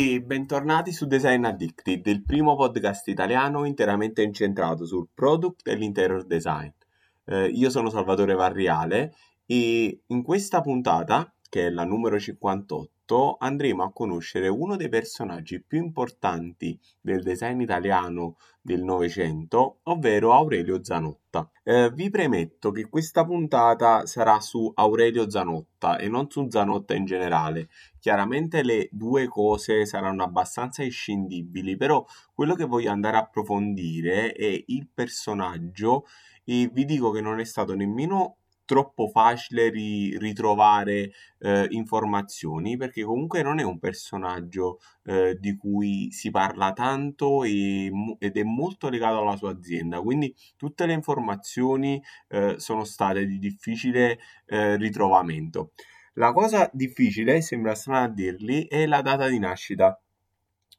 E bentornati su Design Addicted, il primo podcast italiano interamente incentrato sul product e l'interior design. Eh, io sono Salvatore Varriale e in questa puntata, che è la numero 58, andremo a conoscere uno dei personaggi più importanti del design italiano del Novecento, ovvero Aurelio Zanotta. Eh, vi premetto che questa puntata sarà su Aurelio Zanotta e non su Zanotta in generale. Chiaramente le due cose saranno abbastanza inscindibili, però quello che voglio andare a approfondire è il personaggio e vi dico che non è stato nemmeno troppo facile ri- ritrovare eh, informazioni perché comunque non è un personaggio eh, di cui si parla tanto e, ed è molto legato alla sua azienda. Quindi tutte le informazioni eh, sono state di difficile eh, ritrovamento. La cosa difficile sembra strano a dirli è la data di nascita.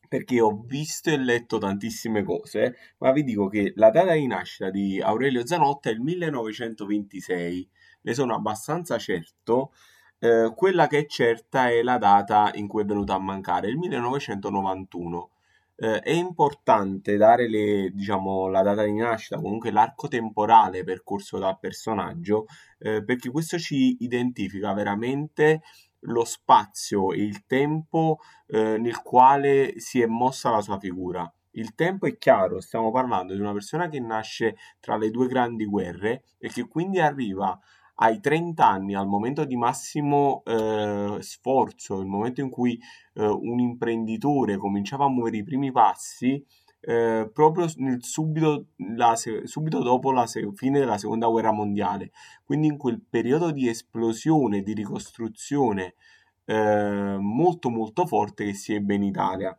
Perché ho visto e letto tantissime cose, ma vi dico che la data di nascita di Aurelio Zanotta è il 1926 ne sono abbastanza certo. Eh, quella che è certa è la data in cui è venuta a mancare, il 1991. Eh, è importante dare le, diciamo, la data di nascita, comunque l'arco temporale percorso dal personaggio, eh, perché questo ci identifica veramente lo spazio e il tempo eh, nel quale si è mossa la sua figura. Il tempo è chiaro, stiamo parlando di una persona che nasce tra le due grandi guerre e che quindi arriva ai 30 anni, al momento di massimo eh, sforzo, il momento in cui eh, un imprenditore cominciava a muovere i primi passi, eh, proprio nel subito, la, subito, dopo la fine della seconda guerra mondiale. Quindi in quel periodo di esplosione, di ricostruzione eh, molto molto forte che si ebbe in Italia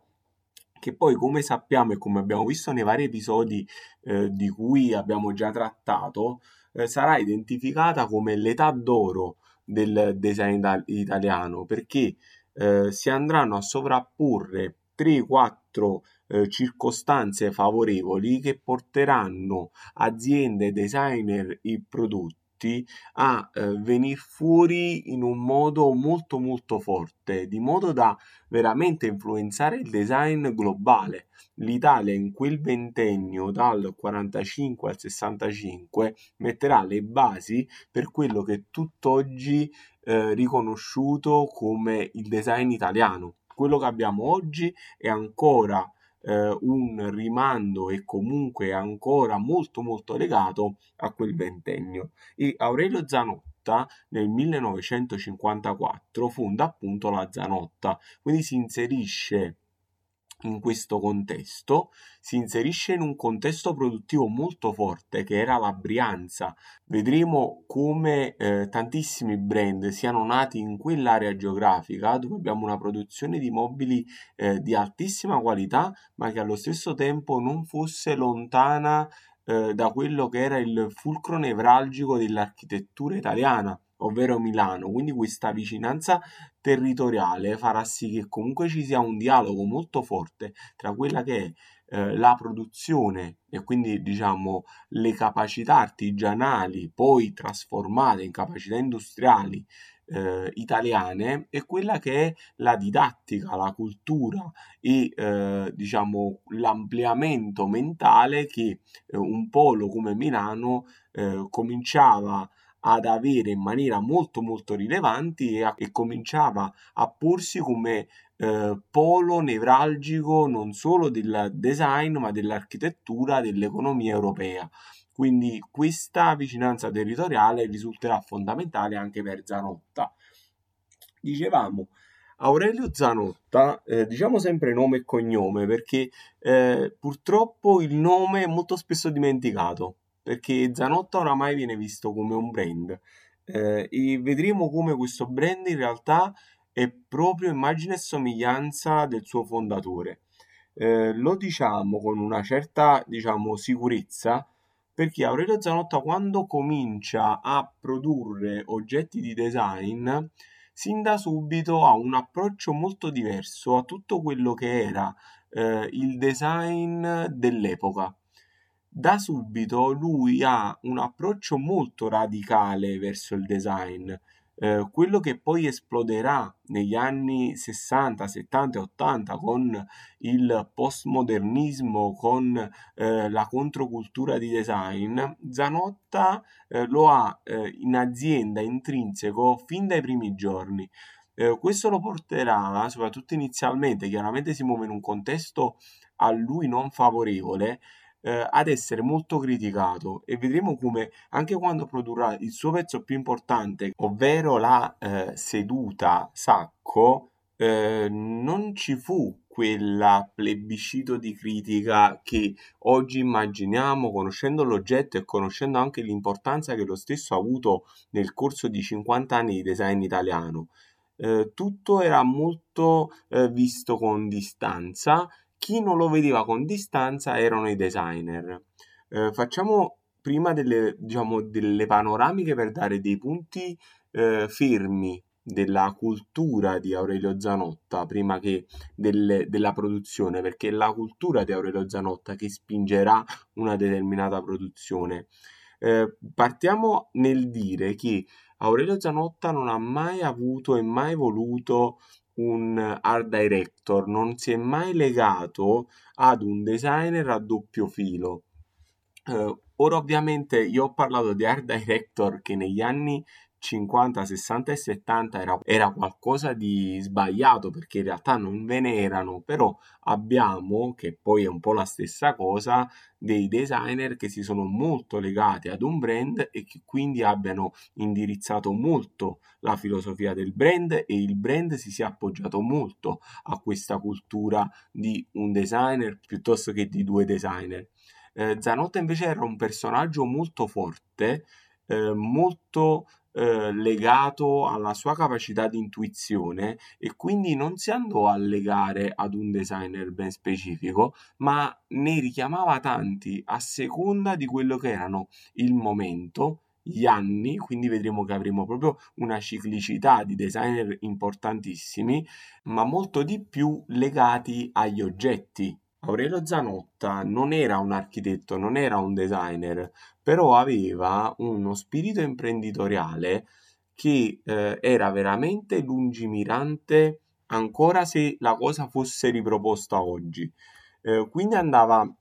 che poi come sappiamo e come abbiamo visto nei vari episodi eh, di cui abbiamo già trattato, eh, sarà identificata come l'età d'oro del design italiano perché eh, si andranno a sovrapporre 3-4 eh, circostanze favorevoli che porteranno aziende, designer e prodotti tutti a eh, venire fuori in un modo molto molto forte, di modo da veramente influenzare il design globale. L'Italia in quel ventennio, dal 45 al 65, metterà le basi per quello che tutt'oggi eh, riconosciuto come il design italiano. Quello che abbiamo oggi è ancora eh, un rimando e comunque ancora molto molto legato a quel ventennio. E Aurelio Zanotta nel 1954 fonda appunto la Zanotta, quindi si inserisce in questo contesto, si inserisce in un contesto produttivo molto forte che era la Brianza. Vedremo come eh, tantissimi brand siano nati in quell'area geografica dove abbiamo una produzione di mobili eh, di altissima qualità, ma che allo stesso tempo non fosse lontana eh, da quello che era il fulcro nevralgico dell'architettura italiana ovvero Milano, quindi questa vicinanza territoriale farà sì che comunque ci sia un dialogo molto forte tra quella che è eh, la produzione e quindi diciamo le capacità artigianali poi trasformate in capacità industriali eh, italiane e quella che è la didattica, la cultura e eh, diciamo l'ampliamento mentale che eh, un polo come Milano eh, cominciava ad avere in maniera molto molto rilevante e, a, e cominciava a porsi come eh, polo nevralgico non solo del design ma dell'architettura dell'economia europea. Quindi questa vicinanza territoriale risulterà fondamentale anche per Zanotta. Dicevamo, Aurelio Zanotta, eh, diciamo sempre nome e cognome perché eh, purtroppo il nome è molto spesso dimenticato perché Zanotta oramai viene visto come un brand eh, e vedremo come questo brand in realtà è proprio immagine e somiglianza del suo fondatore. Eh, lo diciamo con una certa diciamo, sicurezza perché Aurelio Zanotta quando comincia a produrre oggetti di design sin da subito ha un approccio molto diverso a tutto quello che era eh, il design dell'epoca da subito lui ha un approccio molto radicale verso il design. Eh, quello che poi esploderà negli anni 60, 70 e 80 con il postmodernismo, con eh, la controcultura di design, Zanotta eh, lo ha eh, in azienda intrinseco fin dai primi giorni. Eh, questo lo porterà, soprattutto inizialmente, chiaramente si muove in un contesto a lui non favorevole, eh, ad essere molto criticato e vedremo come anche quando produrrà il suo pezzo più importante, ovvero la eh, seduta sacco, eh, non ci fu quella plebiscito di critica che oggi immaginiamo conoscendo l'oggetto e conoscendo anche l'importanza che lo stesso ha avuto nel corso di 50 anni di design italiano. Eh, tutto era molto eh, visto con distanza chi non lo vedeva con distanza erano i designer. Eh, facciamo prima delle, diciamo, delle panoramiche per dare dei punti eh, fermi della cultura di Aurelio Zanotta prima che delle, della produzione, perché è la cultura di Aurelio Zanotta che spingerà una determinata produzione. Eh, partiamo nel dire che Aurelio Zanotta non ha mai avuto e mai voluto un art director, non si è mai legato ad un designer a doppio filo. Uh, ora ovviamente io ho parlato di art director che negli anni 50, 60 e 70 era, era, qualcosa di sbagliato perché in realtà non ve ne erano, però abbiamo, che poi è un po' la stessa cosa, dei designer che si sono molto legati ad un brand e che quindi abbiano indirizzato molto la filosofia del brand e il brand si sia appoggiato molto a questa cultura di un designer piuttosto che di due designer. Eh, Zanotta invece era un personaggio molto forte, eh, molto eh, legato alla sua capacità di intuizione e quindi non si andò a legare ad un designer ben specifico, ma ne richiamava tanti a seconda di quello che erano il momento, gli anni, quindi vedremo che avremo proprio una ciclicità di designer importantissimi, ma molto di più legati agli oggetti Aurelio Zanotta non era un architetto, non era un designer, però aveva uno spirito imprenditoriale che eh, era veramente lungimirante ancora se la cosa fosse riproposta oggi. Eh, quindi andava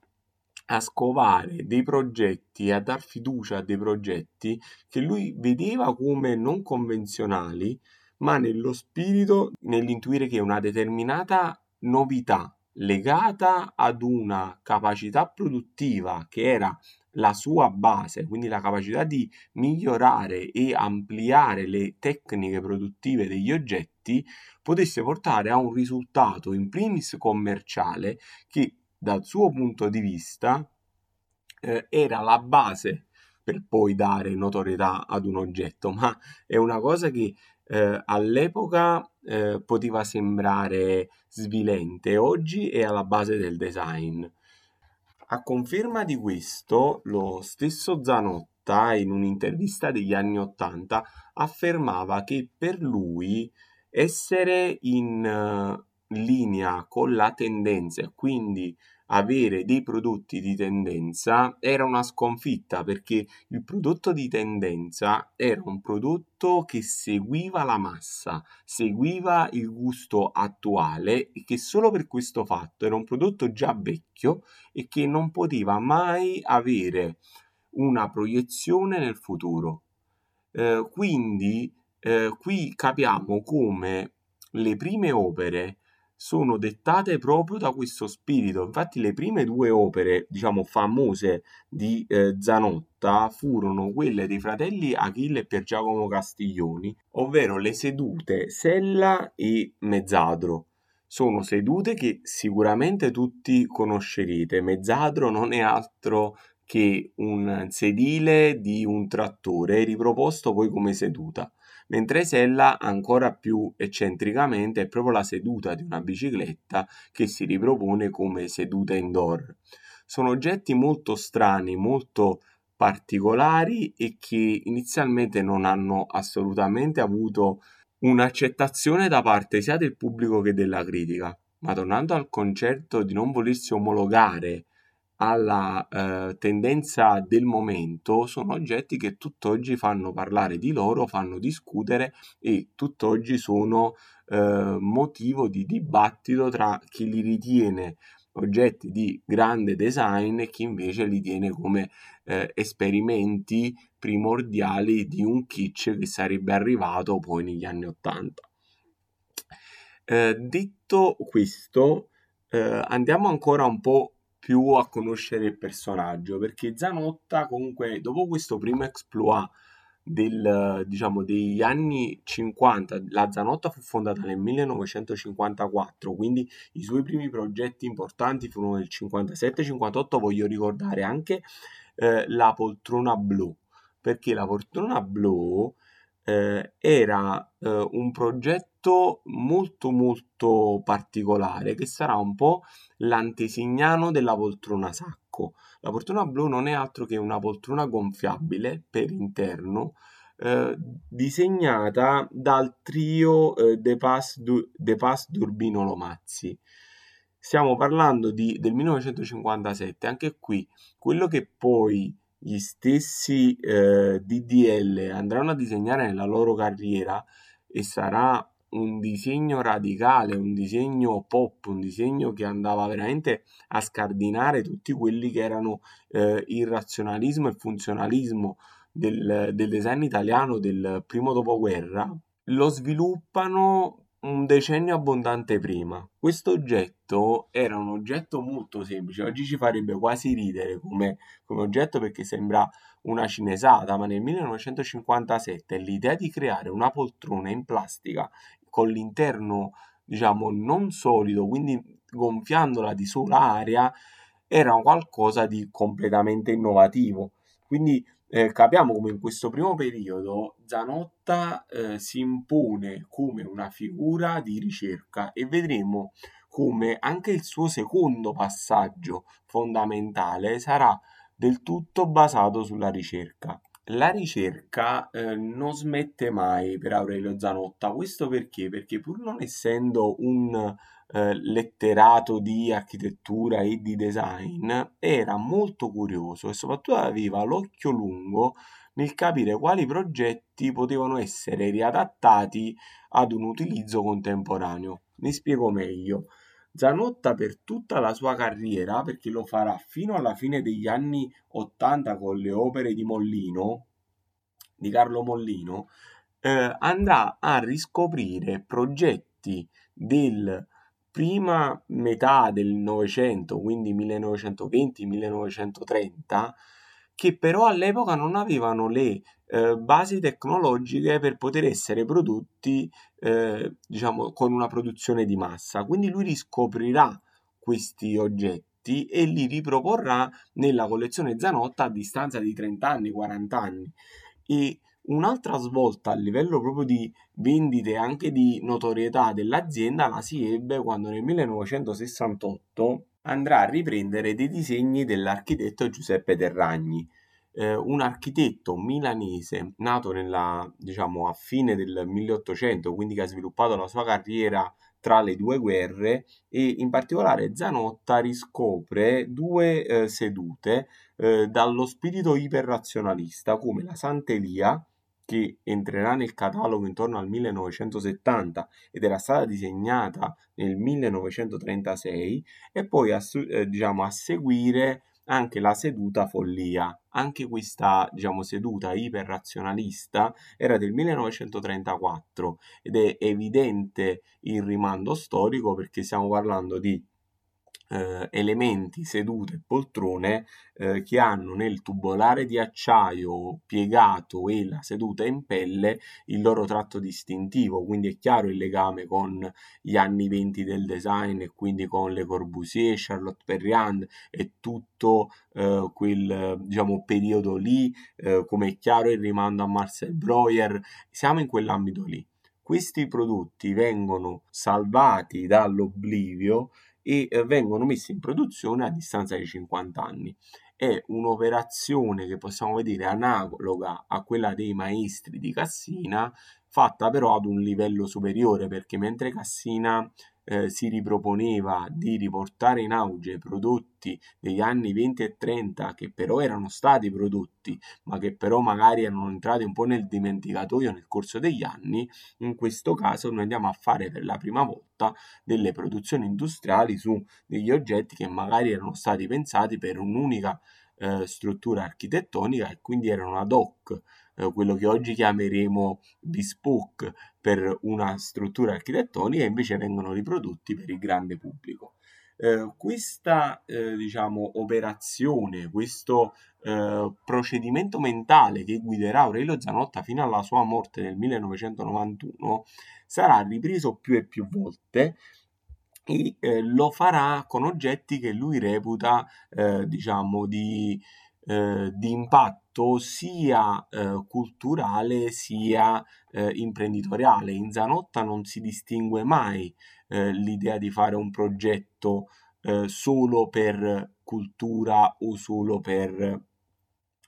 a scovare dei progetti a dar fiducia a dei progetti che lui vedeva come non convenzionali, ma nello spirito, nell'intuire che una determinata novità legata ad una capacità produttiva che era la sua base, quindi la capacità di migliorare e ampliare le tecniche produttive degli oggetti, potesse portare a un risultato in primis commerciale che dal suo punto di vista eh, era la base per poi dare notorietà ad un oggetto, ma è una cosa che eh, all'epoca eh, poteva sembrare svilente, oggi è alla base del design. A conferma di questo, lo stesso Zanotta, in un'intervista degli anni Ottanta, affermava che per lui essere in uh, linea con la tendenza, quindi avere dei prodotti di tendenza era una sconfitta perché il prodotto di tendenza era un prodotto che seguiva la massa, seguiva il gusto attuale e che solo per questo fatto era un prodotto già vecchio e che non poteva mai avere una proiezione nel futuro. Eh, quindi eh, qui capiamo come le prime opere sono dettate proprio da questo spirito. Infatti, le prime due opere, diciamo, famose di eh, Zanotta furono quelle dei fratelli Achille e Pier Giacomo Castiglioni, ovvero le sedute Sella e Mezzadro. Sono sedute che sicuramente tutti conoscerete. Mezzadro non è altro che un sedile di un trattore riproposto poi come seduta mentre Sella ancora più eccentricamente è proprio la seduta di una bicicletta che si ripropone come seduta indoor. Sono oggetti molto strani, molto particolari e che inizialmente non hanno assolutamente avuto un'accettazione da parte sia del pubblico che della critica. Ma tornando al concetto di non volersi omologare alla eh, tendenza del momento sono oggetti che tutt'oggi fanno parlare di loro, fanno discutere e tutt'oggi sono eh, motivo di dibattito tra chi li ritiene oggetti di grande design e chi invece li tiene come eh, esperimenti primordiali di un kitsch che sarebbe arrivato poi negli anni Ottanta. Eh, detto questo, eh, andiamo ancora un po' più a conoscere il personaggio perché Zanotta comunque dopo questo primo exploit del, diciamo, degli anni 50, la Zanotta fu fondata nel 1954, quindi i suoi primi progetti importanti furono nel 57-58, voglio ricordare anche eh, la poltrona blu, perché la poltrona blu eh, era eh, un progetto molto molto particolare che sarà un po' l'antesignano della poltrona sacco. La poltrona blu non è altro che una poltrona gonfiabile per interno eh, disegnata dal trio eh, De du- De Pas Durbino Lomazzi. Stiamo parlando di, del 1957, anche qui quello che poi gli stessi eh, DDL andranno a disegnare nella loro carriera e sarà un disegno radicale, un disegno pop, un disegno che andava veramente a scardinare tutti quelli che erano eh, il razionalismo e il funzionalismo del, del design italiano del primo dopoguerra, lo sviluppano un decennio abbondante prima. Questo oggetto era un oggetto molto semplice, oggi ci farebbe quasi ridere come, come, oggetto perché sembra una cinesata, ma nel 1957 l'idea di creare una poltrona in plastica con l'interno, diciamo, non solido, quindi gonfiandola di sola aria, era qualcosa di completamente innovativo. Quindi eh, capiamo come in questo primo periodo Zanotta eh, si impone come una figura di ricerca e vedremo come anche il suo secondo passaggio fondamentale sarà del tutto basato sulla ricerca. La ricerca eh, non smette mai per Aurelio Zanotta, questo perché? Perché pur non essendo un eh, letterato di architettura e di design, era molto curioso e soprattutto aveva l'occhio lungo nel capire quali progetti potevano essere riadattati ad un utilizzo contemporaneo. Mi spiego meglio. Zanotta per tutta la sua carriera, perché lo farà fino alla fine degli anni 80 con le opere di Mollino, di Carlo Mollino, eh, andrà a riscoprire progetti del prima metà del Novecento, quindi 1920-1930, che però all'epoca non avevano le eh, basi tecnologiche per poter essere prodotti, eh, diciamo, con una produzione di massa. Quindi lui riscoprirà questi oggetti e li riproporrà nella collezione Zanotta a distanza di 30 anni, 40 anni. E Un'altra svolta a livello proprio di vendite e anche di notorietà dell'azienda la si ebbe quando nel 1968 andrà a riprendere dei disegni dell'architetto Giuseppe Terragni, eh, un architetto milanese nato nella, diciamo, a fine del 1800, quindi che ha sviluppato la sua carriera tra le due guerre e in particolare Zanotta riscopre due eh, sedute eh, dallo spirito iperrazionalista come la Sant'Elia che entrerà nel catalogo intorno al 1970 ed era stata disegnata nel 1936 e poi a, eh, diciamo, a seguire anche la seduta follia. Anche questa diciamo, seduta iperrazionalista era del 1934 ed è evidente il rimando storico perché stiamo parlando di eh, elementi, sedute e poltrone eh, che hanno nel tubolare di acciaio piegato e la seduta in pelle il loro tratto distintivo, quindi è chiaro il legame con gli anni 20 del design e quindi con Le Corbusier, Charlotte Perriand e tutto eh, quel diciamo, periodo lì, eh, come è chiaro il rimando a Marcel Breuer, siamo in quell'ambito lì. Questi prodotti vengono salvati dall'oblivio e eh, vengono messi in produzione a distanza di 50 anni. È un'operazione che possiamo vedere analoga a quella dei maestri di Cassina, fatta però ad un livello superiore perché mentre Cassina eh, si riproponeva di riportare in auge prodotti degli anni 20 e 30 che però erano stati prodotti ma che però magari erano entrati un po' nel dimenticatoio nel corso degli anni, in questo caso noi andiamo a fare per la prima volta delle produzioni industriali su degli oggetti che magari erano stati pensati per un'unica eh, struttura architettonica e quindi erano ad hoc, eh, quello che oggi chiameremo bespoke per una struttura architettonica, invece vengono riprodotti per il grande pubblico. Eh, questa eh, diciamo, operazione, questo eh, procedimento mentale che guiderà Aurelio Zanotta fino alla sua morte nel 1991 sarà ripreso più e più volte e eh, lo farà con oggetti che lui reputa eh, diciamo di, di, impatto sia culturale sia imprenditoriale. In Zanotta non si distingue mai eh, l'idea di fare un progetto solo per cultura o solo per,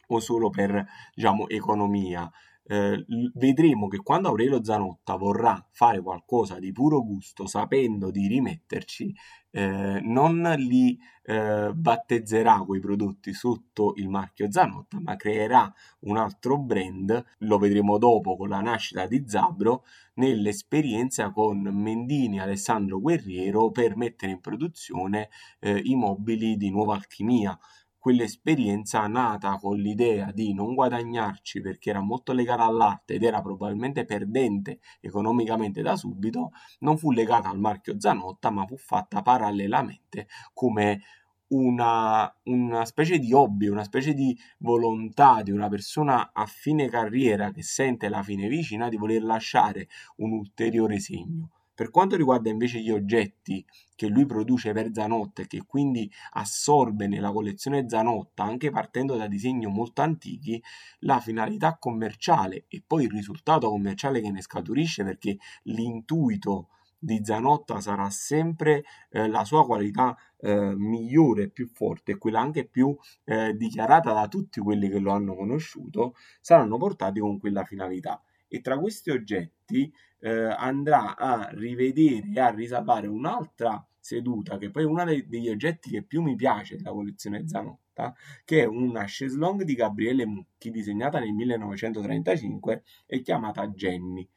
o solo per diciamo, economia eh, vedremo che quando Aurelio Zanotta vorrà fare qualcosa di puro gusto, sapendo di rimetterci, eh, non li eh, battezzerà quei prodotti sotto il marchio Zanotta, ma creerà un altro brand, lo vedremo dopo con la nascita di Zabro, nell'esperienza con Mendini e Alessandro Guerriero per mettere in produzione eh, i mobili di Nuova Alchimia quell'esperienza nata con l'idea di non guadagnarci perché era molto legata all'arte ed era probabilmente perdente economicamente da subito, non fu legata al marchio Zanotta, ma fu fatta parallelamente come una, una, specie di hobby, una specie di volontà di una persona a fine carriera che sente la fine vicina di voler lasciare un ulteriore segno. Per quanto riguarda invece gli oggetti che lui produce per Zanotta e che quindi assorbe nella collezione Zanotta, anche partendo da disegni molto antichi, la finalità commerciale e poi il risultato commerciale che ne scaturisce perché l'intuito di Zanotta sarà sempre eh, la sua qualità eh, migliore, più forte, quella anche più eh, dichiarata da tutti quelli che lo hanno conosciuto, saranno portati con quella finalità. E tra questi oggetti eh, andrà a rivedere e a risalvare un'altra seduta che poi è uno degli oggetti che più mi piace della collezione Zanotta che è una chaise di Gabriele Mucchi disegnata nel 1935 e chiamata Jenny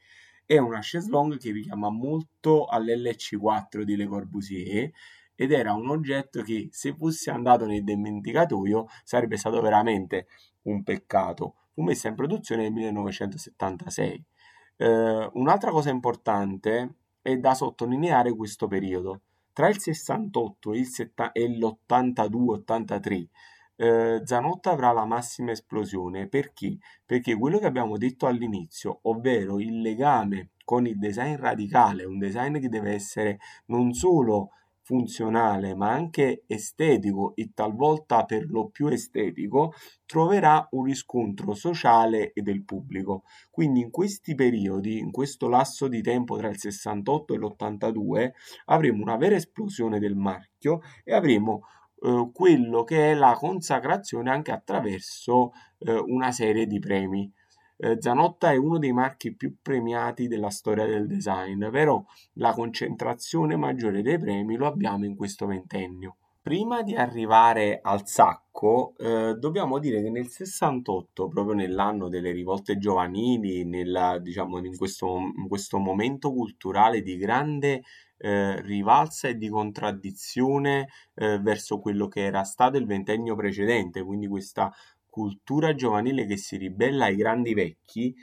è una chaise che richiama molto all'LC4 di Le Corbusier ed era un oggetto che se fosse andato nel dimenticatoio sarebbe stato veramente un peccato fu messa in produzione nel 1976. Eh, un'altra cosa importante è da sottolineare questo periodo. Tra il 68 e, il setta- e l'82-83 eh, Zanotta avrà la massima esplosione perché? Perché quello che abbiamo detto all'inizio, ovvero il legame con il design radicale, un design che deve essere non solo funzionale ma anche estetico e talvolta per lo più estetico troverà un riscontro sociale e del pubblico. Quindi in questi periodi, in questo lasso di tempo tra il 68 e l'82, avremo una vera esplosione del marchio e avremo eh, quello che è la consacrazione anche attraverso eh, una serie di premi. Eh, Zanotta è uno dei marchi più premiati della storia del design, però la concentrazione maggiore dei premi lo abbiamo in questo ventennio. Prima di arrivare al sacco, eh, dobbiamo dire che nel 68, proprio nell'anno delle rivolte giovanili, nella, diciamo, in, questo, in questo momento culturale di grande eh, rivalsa e di contraddizione eh, verso quello che era stato il ventennio precedente, quindi questa cultura giovanile che si ribella ai grandi vecchi,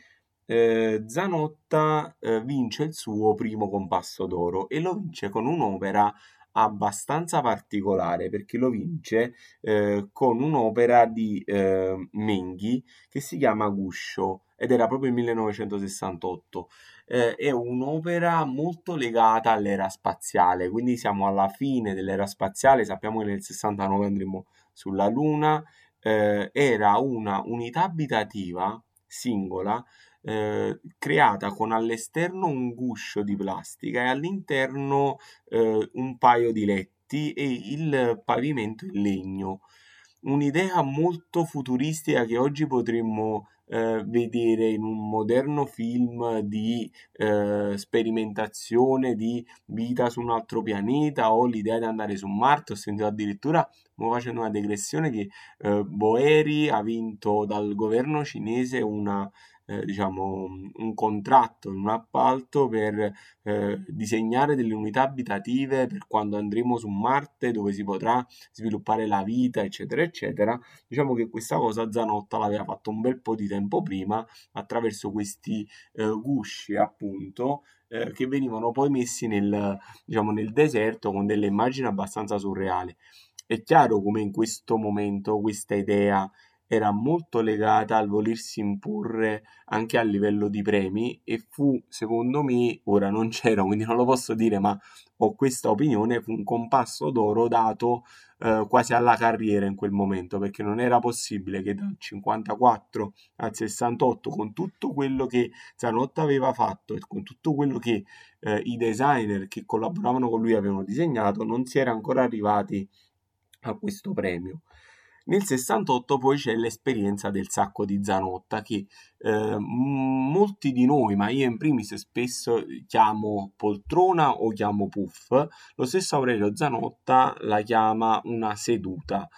eh, Zanotta eh, vince il suo primo compasso d'oro e lo vince con un'opera abbastanza particolare perché lo vince eh, con un'opera di eh, Menghi che si chiama Guscio ed era proprio il 1968. Eh, è un'opera molto legata all'era spaziale, quindi siamo alla fine dell'era spaziale, sappiamo che nel 69 andremo sulla Luna eh, era una unità abitativa singola eh, creata con all'esterno un guscio di plastica e all'interno eh, un paio di letti e il pavimento in legno. Un'idea molto futuristica che oggi potremmo eh, vedere in un moderno film di eh, sperimentazione di vita su un altro pianeta o l'idea di andare su Marte. Ho sentito addirittura, facendo una digressione, che eh, Boeri ha vinto dal governo cinese una eh, diciamo, un contratto, un appalto per eh, disegnare delle unità abitative per quando andremo su Marte dove si potrà sviluppare la vita, eccetera, eccetera. Diciamo che questa cosa Zanotta l'aveva fatto un bel po' di tempo prima attraverso questi eh, gusci, appunto, eh, che venivano poi messi nel, diciamo, nel deserto con delle immagini abbastanza surreali. È chiaro come in questo momento questa idea era molto legata al volersi imporre anche a livello di premi e fu, secondo me, ora non c'era, quindi non lo posso dire, ma ho questa opinione, fu un compasso d'oro dato eh, quasi alla carriera in quel momento, perché non era possibile che dal 54 al 68, con tutto quello che Zanotta aveva fatto e con tutto quello che eh, i designer che collaboravano con lui avevano disegnato, non si era ancora arrivati a questo premio. Nel 68 poi c'è l'esperienza del sacco di Zanotta che eh, molti di noi, ma io in primis spesso chiamo poltrona o chiamo puff, lo stesso Aurelio Zanotta la chiama una seduta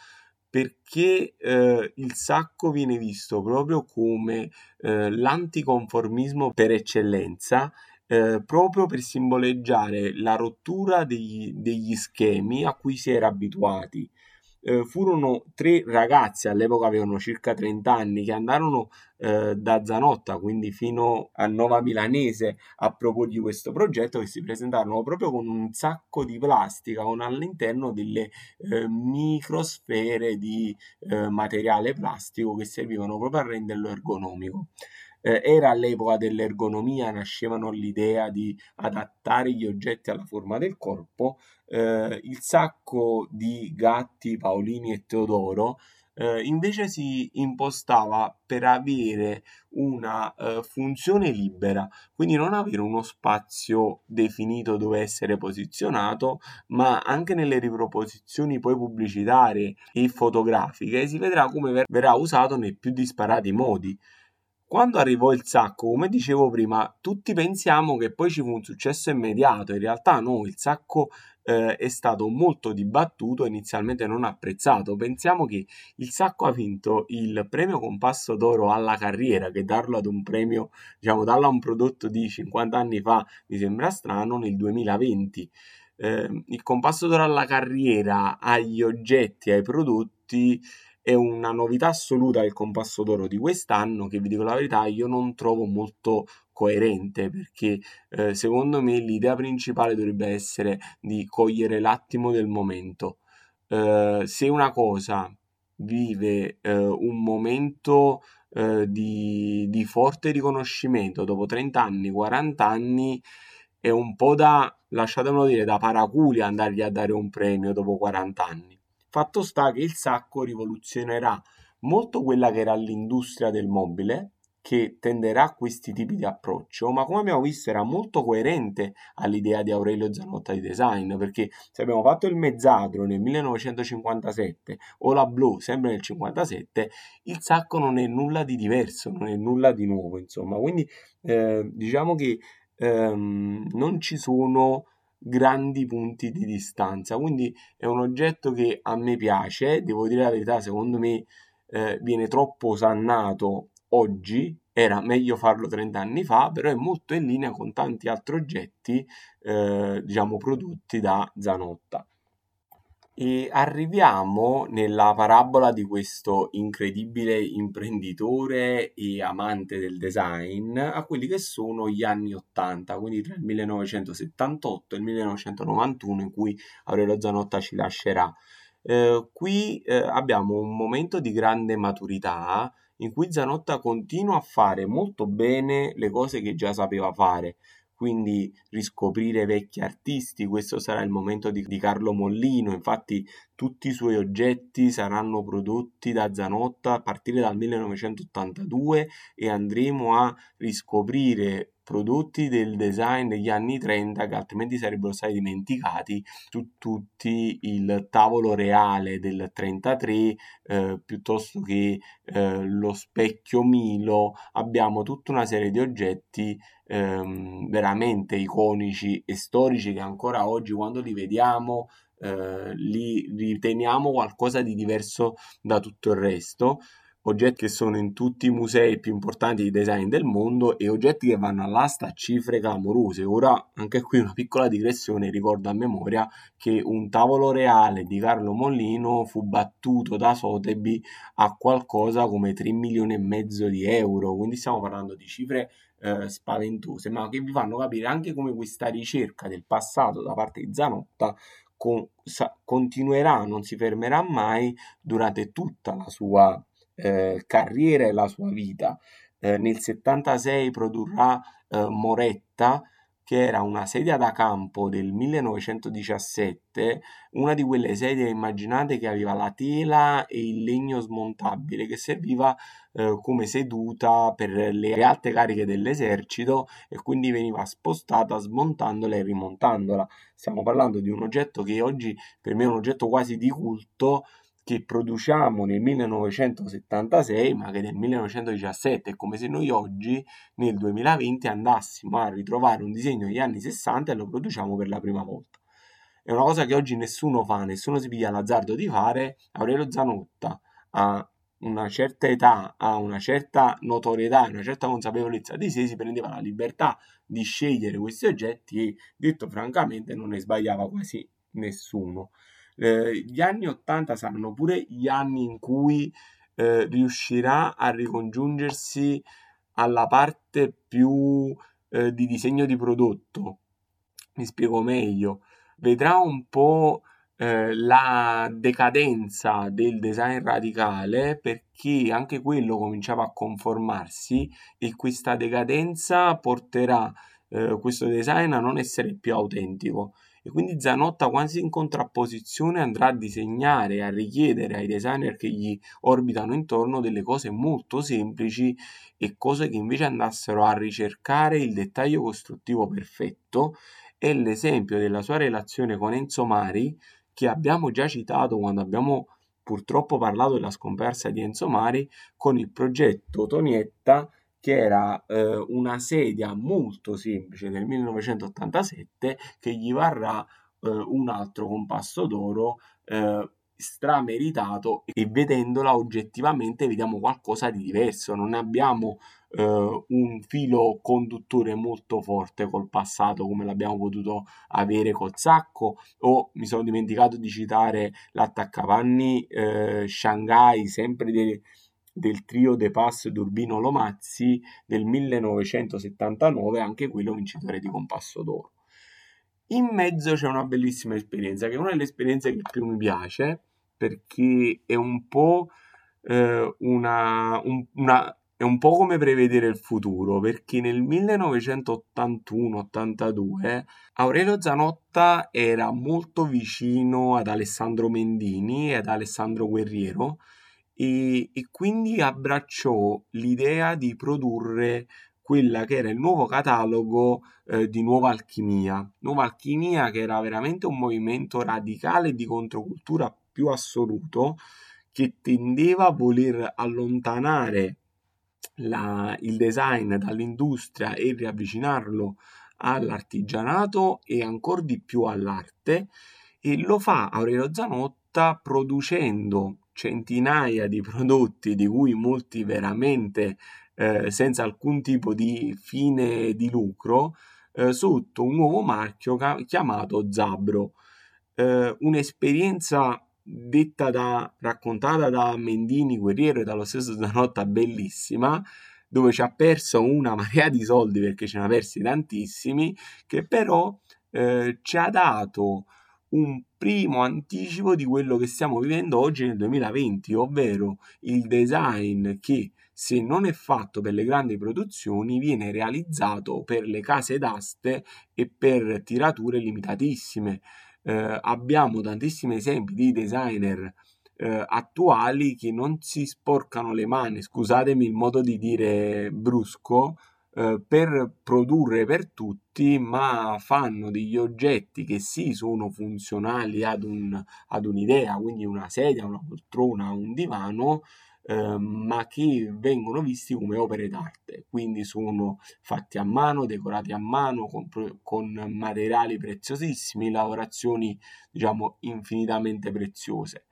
perché eh, il sacco viene visto proprio come eh, l'anticonformismo per eccellenza eh, proprio per simboleggiare la rottura degli, degli, schemi a cui si era abituati eh, furono tre ragazzi, all'epoca avevano circa 30 anni, che andarono eh, da Zanotta, quindi fino a Nova Milanese, a proporgli questo progetto, che si presentarono proprio con un sacco di plastica, con all'interno delle eh, microsfere di eh, materiale plastico che servivano proprio a renderlo ergonomico eh, era all'epoca dell'ergonomia, nascevano l'idea di adattare gli oggetti alla forma del corpo, eh, il sacco di Gatti, Paolini e Teodoro eh, invece si impostava per avere una uh, funzione libera, quindi non avere uno spazio definito dove essere posizionato, ma anche nelle riproposizioni poi pubblicitarie e fotografiche si vedrà come ver- verrà usato nei più disparati modi. Quando arrivò il sacco, come dicevo prima, tutti pensiamo che poi ci fu un successo immediato, in realtà no, il sacco eh, è stato molto dibattuto, inizialmente non apprezzato. Pensiamo che il sacco ha vinto il premio Compasso d'Oro alla carriera, che darlo ad un premio, diciamo, darlo a un prodotto di 50 anni fa mi sembra strano, nel 2020. Eh, il Compasso d'Oro alla carriera, agli oggetti, ai prodotti è una novità assoluta il compasso d'oro di quest'anno che vi dico la verità io non trovo molto coerente perché eh, secondo me l'idea principale dovrebbe essere di cogliere l'attimo del momento. Eh, se una cosa vive eh, un momento eh, di, di forte riconoscimento dopo 30 anni, 40 anni, è un po' da, lasciatemelo dire, da paraculi andargli a dare un premio dopo 40 anni. Fatto sta che il sacco rivoluzionerà molto quella che era l'industria del mobile, che tenderà a questi tipi di approccio, ma come abbiamo visto era molto coerente all'idea di Aurelio Zanotta di design, perché se abbiamo fatto il mezzadro nel 1957 o la blu sempre nel 1957, il sacco non è nulla di diverso, non è nulla di nuovo, insomma, quindi eh, diciamo che ehm, non ci sono grandi punti di distanza. Quindi è un oggetto che a me piace, devo dire la verità, secondo me eh, viene troppo osannato oggi, era meglio farlo 30 anni fa, però è molto in linea con tanti altri oggetti, eh, diciamo, prodotti da Zanotta. E arriviamo nella parabola di questo incredibile imprenditore e amante del design a quelli che sono gli anni 80, quindi tra il 1978 e il 1991 in cui Aurelio Zanotta ci lascerà. Eh, qui eh, abbiamo un momento di grande maturità in cui Zanotta continua a fare molto bene le cose che già sapeva fare, quindi riscoprire vecchi artisti, questo sarà il momento di, di, Carlo Mollino, infatti tutti i suoi oggetti saranno prodotti da Zanotta a partire dal 1982 e andremo a riscoprire prodotti del design degli anni 30 che altrimenti sarebbero stati dimenticati su tutti il tavolo reale del 33 eh, piuttosto che eh, lo specchio Milo. Abbiamo tutta una serie di oggetti ehm, veramente iconici e storici che ancora oggi quando li vediamo eh, li riteniamo qualcosa di diverso da tutto il resto oggetti che sono in tutti i musei più importanti di design del mondo e oggetti che vanno all'asta a cifre clamorose. Ora, anche qui una piccola digressione, ricordo a memoria che un tavolo reale di Carlo Mollino fu battuto da Sotheby a qualcosa come 3 milioni e mezzo di euro, quindi stiamo parlando di cifre eh, spaventose, ma che vi fanno capire anche come questa ricerca del passato da parte di Zanotta con, sa, continuerà, non si fermerà mai durante tutta la sua eh, carriera e la sua vita. Eh, nel 76 produrrà eh, Moretta, che era una sedia da campo del 1917, una di quelle sedie immaginate che aveva la tela e il legno smontabile che serviva eh, come seduta per le alte cariche dell'esercito e quindi veniva spostata smontandola e rimontandola. Stiamo parlando di un oggetto che oggi per me è un oggetto quasi di culto che produciamo nel 1976 ma che nel 1917 è come se noi oggi nel 2020 andassimo a ritrovare un disegno degli anni 60 e lo produciamo per la prima volta. È una cosa che oggi nessuno fa, nessuno si piglia l'azzardo di fare. Aurelio Zanotta a una certa età, a una certa notorietà, una certa consapevolezza di sé, si prendeva la libertà di scegliere questi oggetti e, detto francamente, non ne sbagliava quasi nessuno eh, gli anni 80 saranno pure gli anni in cui eh, riuscirà a ricongiungersi alla parte più eh, di disegno di prodotto. Mi spiego meglio. Vedrà un po' eh, la decadenza del design radicale perché anche quello cominciava a conformarsi e questa decadenza porterà eh, questo design a non essere più autentico e quindi Zanotta quasi in contrapposizione andrà a disegnare, a richiedere ai designer che gli orbitano intorno delle cose molto semplici e cose che invece andassero a ricercare il dettaglio costruttivo perfetto. È l'esempio della sua relazione con Enzo Mari che abbiamo già citato quando abbiamo purtroppo parlato della scomparsa di Enzo Mari con il progetto Tonietta che era eh, una sedia molto semplice del 1987 che gli varrà eh, un altro compasso d'oro eh, strameritato e vedendola oggettivamente vediamo qualcosa di diverso. Non abbiamo eh, un filo conduttore molto forte col passato come l'abbiamo potuto avere col sacco o mi sono dimenticato di citare l'attaccapanni eh, Shanghai sempre dei del trio De Pass d'Urbino Lomazzi del 1979, anche quello vincitore di Compasso d'Oro. In mezzo c'è una bellissima esperienza, che è una delle esperienze che più mi piace, perché è un po' eh, una, un, una è un po' come prevedere il futuro, perché nel 1981-82 Aurelio Zanotta era molto vicino ad Alessandro Mendini e ad Alessandro Guerriero, e, e quindi abbracciò l'idea di produrre quella che era il nuovo catalogo eh, di Nuova Alchimia. Nuova Alchimia che era veramente un movimento radicale di controcultura più assoluto che tendeva a voler allontanare la, il design dall'industria e riavvicinarlo all'artigianato e ancora di più all'arte e lo fa Aurelio Zanotta producendo centinaia di prodotti di cui molti veramente eh, senza alcun tipo di fine di lucro eh, sotto un nuovo marchio ca- chiamato Zabro. Eh, un'esperienza detta da, raccontata da Mendini Guerriero e dallo stesso Zanotta bellissima dove ci ha perso una marea di soldi perché ce ne ha persi tantissimi che però eh, ci ha dato un primo anticipo di quello che stiamo vivendo oggi nel 2020, ovvero il design che se non è fatto per le grandi produzioni viene realizzato per le case d'aste e per tirature limitatissime. Eh, abbiamo tantissimi esempi di designer eh, attuali che non si sporcano le mani, scusatemi il modo di dire brusco, eh, per produrre per tutti, ma fanno degli oggetti che sì sono funzionali ad, un, ad un'idea, quindi una sedia, una poltrona, un divano, eh, ma che vengono visti come opere d'arte, quindi sono fatti a mano, decorati a mano, con, con materiali preziosissimi, lavorazioni diciamo infinitamente preziose.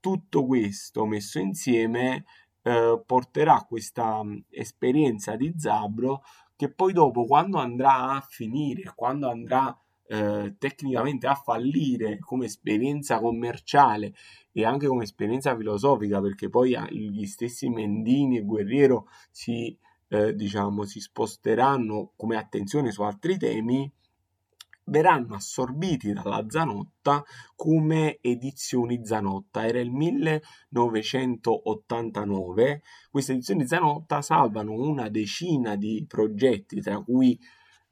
Tutto questo messo insieme eh, porterà questa esperienza di Zabro che poi dopo quando andrà a finire, quando andrà eh, tecnicamente a fallire come esperienza commerciale e anche come esperienza filosofica, perché poi gli stessi Mendini e Guerriero si, eh, diciamo, si sposteranno come attenzione su altri temi, verranno assorbiti dalla Zanotta come edizioni Zanotta. Era il 1989. Queste edizioni Zanotta salvano una decina di progetti, tra cui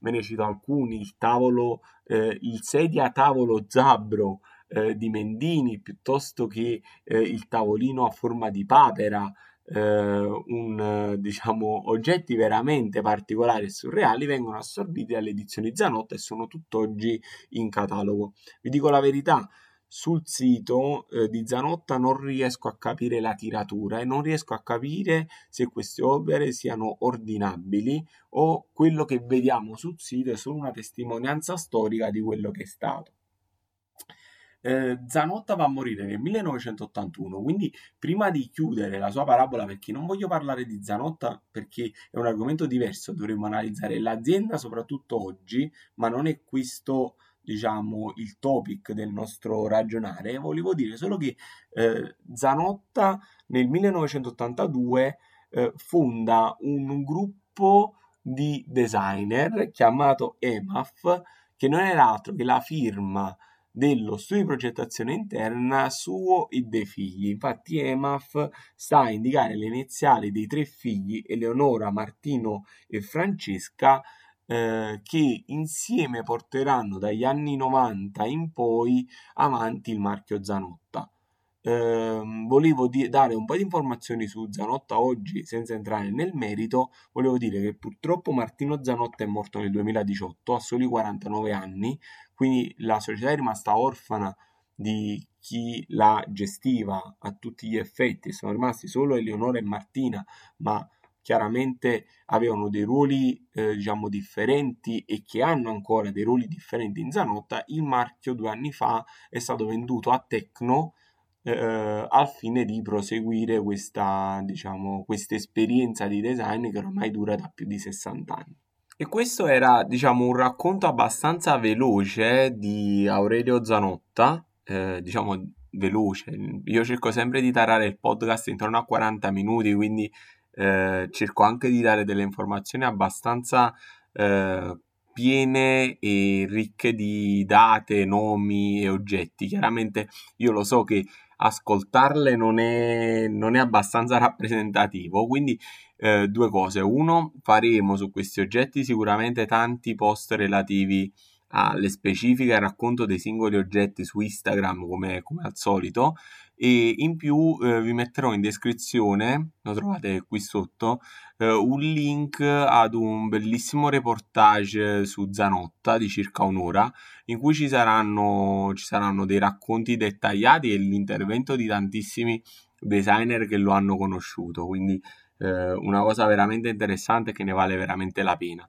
ve ne cito alcuni, il tavolo, eh, il sedia tavolo Zabbro eh, di Mendini, piuttosto che eh, il tavolino a forma di papera, un, diciamo, oggetti veramente particolari e surreali vengono assorbiti dalle edizioni Zanotta e sono tutt'oggi in catalogo. Vi dico la verità, sul sito eh, di Zanotta non riesco a capire la tiratura e non riesco a capire se queste opere siano ordinabili o quello che vediamo sul sito è solo una testimonianza storica di quello che è stato. Eh, Zanotta va a morire nel 1981, quindi prima di chiudere la sua parabola, perché non voglio parlare di Zanotta perché è un argomento diverso, dovremmo analizzare l'azienda soprattutto oggi, ma non è questo diciamo, il topic del nostro ragionare, volevo dire solo che eh, Zanotta nel 1982 eh, fonda un gruppo di designer chiamato EMAF, che non era altro che la firma dello studio di progettazione interna suo e dei figli. Infatti EMAF sta a indicare le iniziali dei tre figli, Eleonora, Martino e Francesca, eh, che insieme porteranno dagli anni 90 in poi avanti il marchio Zanotta. Eh, volevo di- dare un po' di informazioni su Zanotta oggi senza entrare nel merito. Volevo dire che purtroppo Martino Zanotta è morto nel 2018 a soli 49 anni, quindi la società è rimasta orfana di chi la gestiva a tutti gli effetti. Sono rimasti solo Eleonora e Martina, ma chiaramente avevano dei ruoli eh, diciamo differenti e che hanno ancora dei ruoli differenti in Zanotta, il marchio due anni fa è stato venduto a Tecno eh, al fine di proseguire questa diciamo questa esperienza di design che ormai dura da più di 60 anni. E questo era diciamo un racconto abbastanza veloce di Aurelio Zanotta, eh, diciamo veloce. Io cerco sempre di tarare il podcast intorno a 40 minuti, quindi eh, cerco anche di dare delle informazioni abbastanza eh, piene e ricche di date, nomi e oggetti. Chiaramente io lo so che ascoltarle non è, non è abbastanza rappresentativo, quindi eh, due cose. Uno, faremo su questi oggetti sicuramente tanti post relativi alle specifiche e racconto dei singoli oggetti su Instagram come, come al solito e in più eh, vi metterò in descrizione, lo trovate qui sotto, eh, un link ad un bellissimo reportage su Zanotta di circa un'ora in cui ci saranno, ci saranno dei racconti dettagliati e l'intervento di tantissimi designer che lo hanno conosciuto, quindi eh, una cosa veramente interessante che ne vale veramente la pena.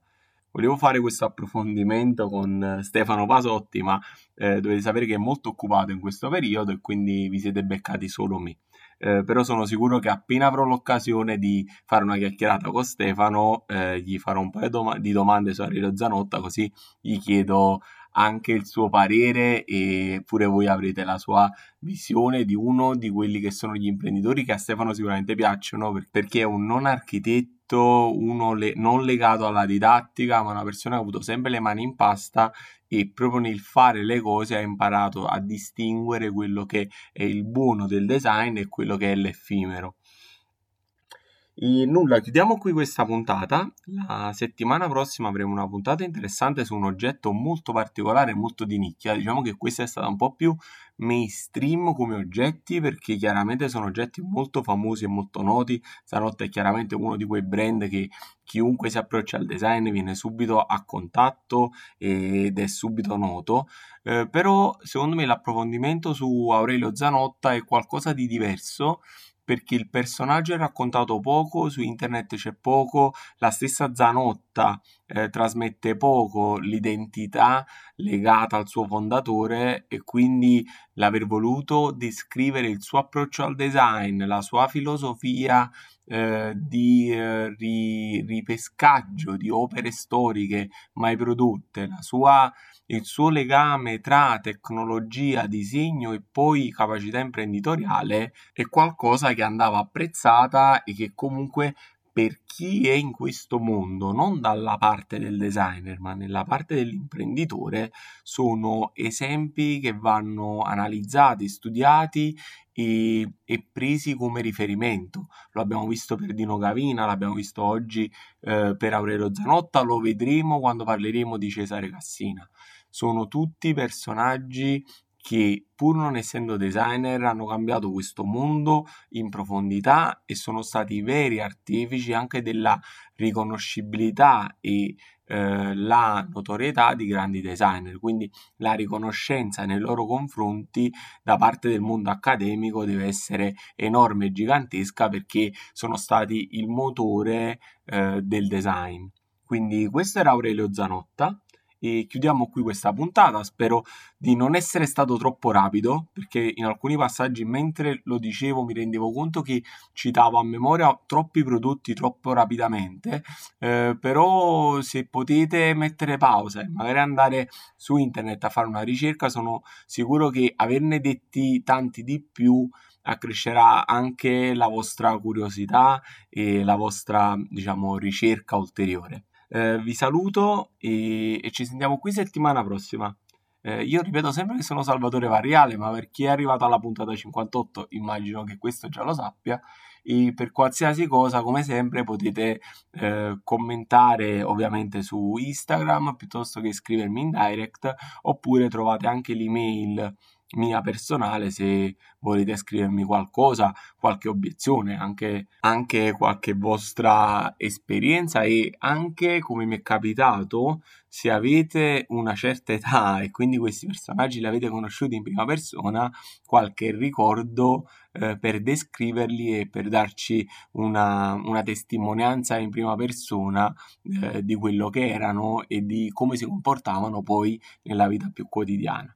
Volevo fare questo approfondimento con eh, Stefano Pasotti, ma eh, dovete sapere che è molto occupato in questo periodo e quindi vi siete beccati solo me. Eh, però sono sicuro che appena avrò l'occasione di fare una chiacchierata con Stefano, eh, gli farò un paio dom- di domande su Arilio Zanotta, così gli chiedo anche il suo parere e pure voi avrete la sua visione di uno di quelli che sono gli imprenditori che a Stefano sicuramente piacciono perché è un non architetto, uno le- non legato alla didattica, ma una persona che ha avuto sempre le mani in pasta e proprio nel fare le cose ha imparato a distinguere quello che è il buono del design e quello che è l'effimero. E nulla, chiudiamo qui questa puntata. La settimana prossima avremo una puntata interessante su un oggetto molto particolare, molto di nicchia. Diciamo che questa è stata un po' più mainstream come oggetti perché chiaramente sono oggetti molto famosi e molto noti. Zanotta è chiaramente uno di quei brand che chiunque si approccia al design viene subito a contatto ed è subito noto. Eh, però secondo me l'approfondimento su Aurelio Zanotta è qualcosa di diverso perché il personaggio è raccontato poco, su internet c'è poco, la stessa Zanotta eh, trasmette poco l'identità legata al suo fondatore e quindi l'aver voluto descrivere il suo approccio al design, la sua filosofia eh, di eh, ri- ripescaggio di opere storiche mai prodotte, sua il suo legame tra tecnologia, disegno e poi capacità imprenditoriale è qualcosa che andava apprezzata e che comunque per chi è in questo mondo, non dalla parte del designer, ma nella parte dell'imprenditore, sono esempi che vanno analizzati, studiati e, e presi come riferimento. Lo abbiamo visto per Dino Gavina, l'abbiamo visto oggi eh, per Aurelio Zanotta, lo vedremo quando parleremo di Cesare Cassina sono tutti personaggi che pur non essendo designer hanno cambiato questo mondo in profondità e sono stati veri artefici anche della riconoscibilità e eh, la notorietà di grandi designer, quindi la riconoscenza nei loro confronti da parte del mondo accademico deve essere enorme e gigantesca perché sono stati il motore eh, del design. Quindi questo era Aurelio Zanotta e chiudiamo qui questa puntata. Spero di non essere stato troppo rapido, perché in alcuni passaggi mentre lo dicevo mi rendevo conto che citavo a memoria troppi prodotti troppo rapidamente. Eh, però se potete mettere pausa e magari andare su internet a fare una ricerca, sono sicuro che averne detti tanti di più accrescerà anche la vostra curiosità e la vostra, diciamo, ricerca ulteriore. Eh, vi saluto e, e, ci sentiamo qui settimana prossima. Eh, io ripeto sempre che sono Salvatore Variale, ma per chi è arrivato alla puntata 58 immagino che questo già lo sappia. E per qualsiasi cosa, come sempre, potete eh, commentare ovviamente su Instagram piuttosto che scrivermi in direct, oppure trovate anche l'email mia personale se volete scrivermi qualcosa, qualche obiezione, anche, anche qualche vostra esperienza e anche come mi è capitato se avete una certa età e quindi questi personaggi li avete conosciuti in prima persona, qualche ricordo eh, per descriverli e per darci una, una testimonianza in prima persona eh, di quello che erano e di come si comportavano poi nella vita più quotidiana.